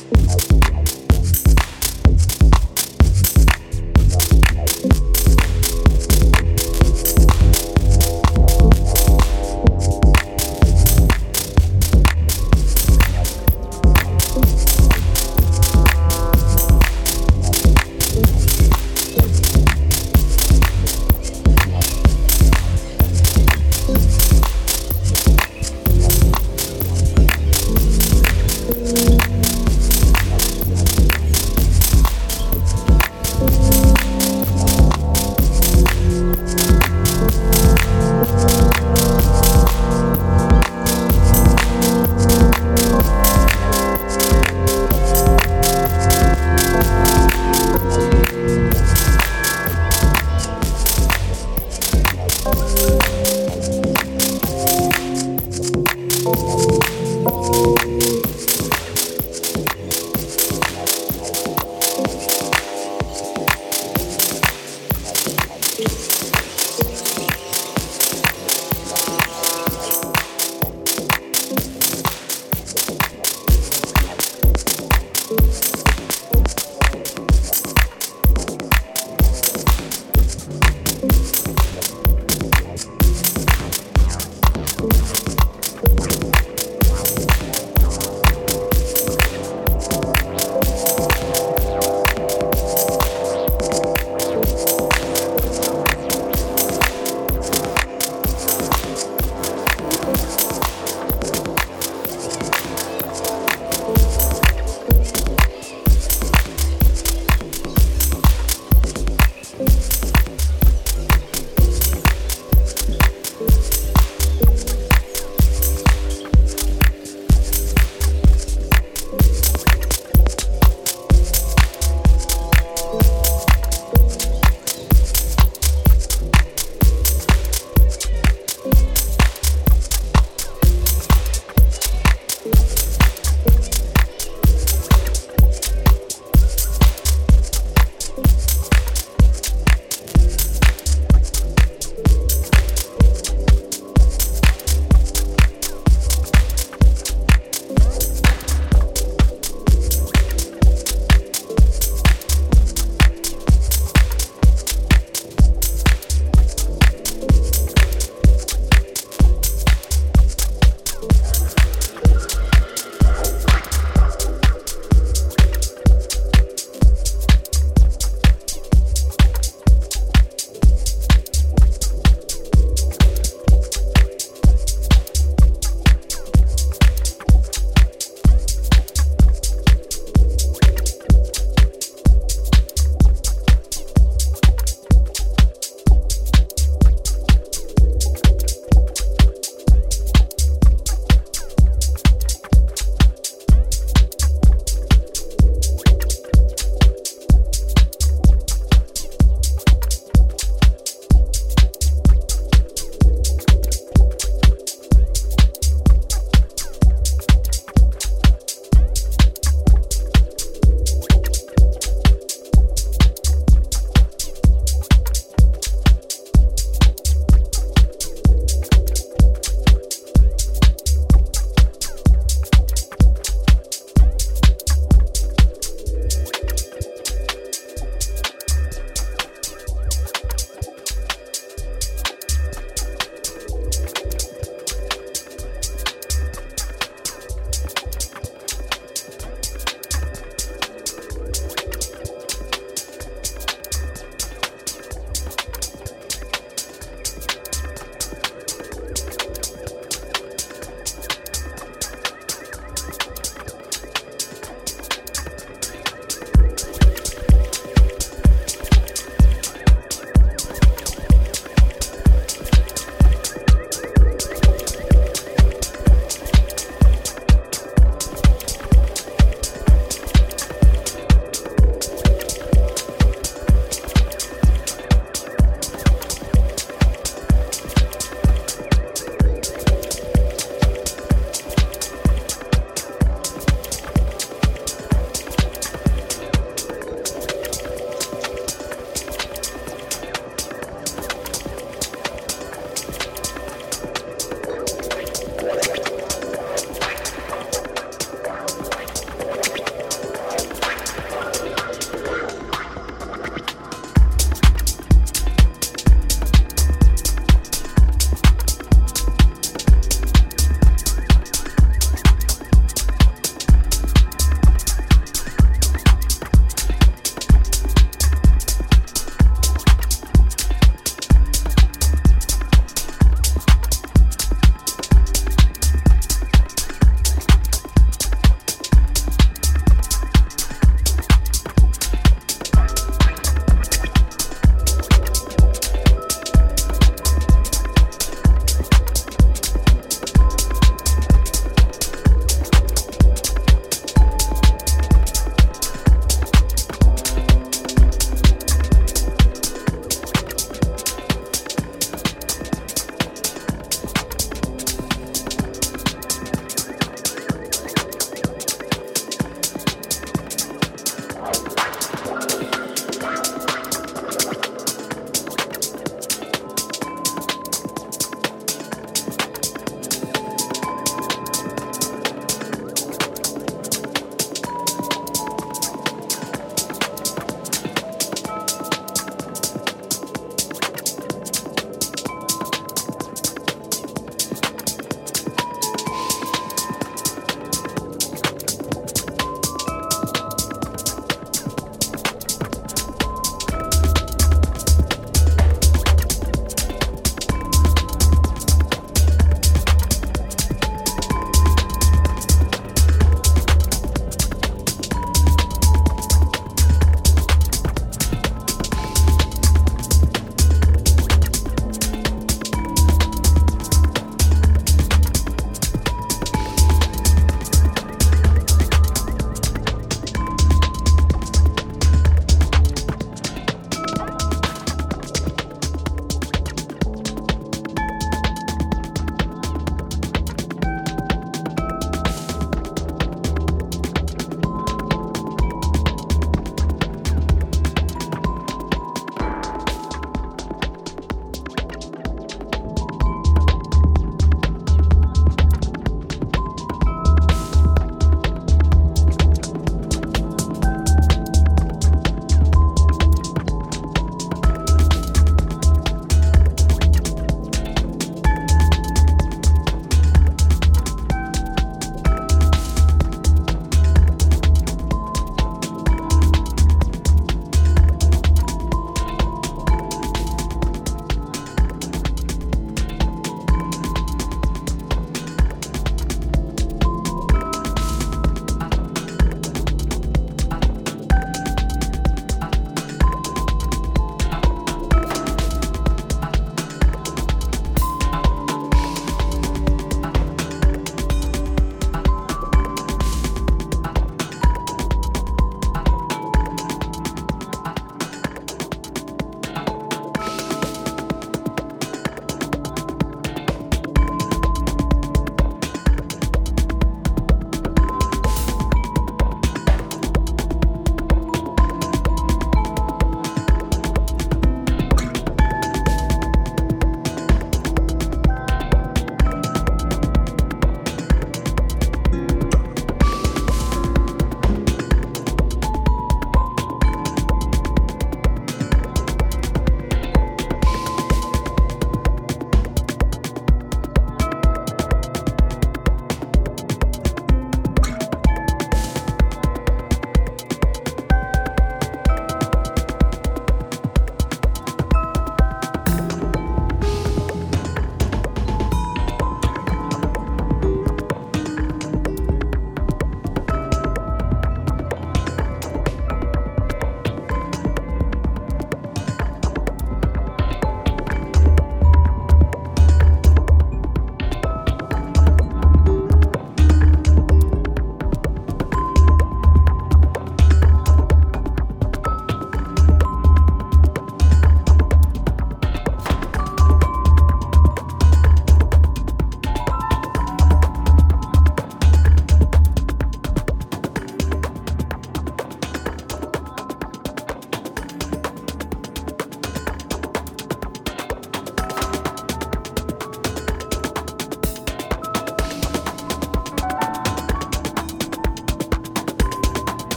podcast.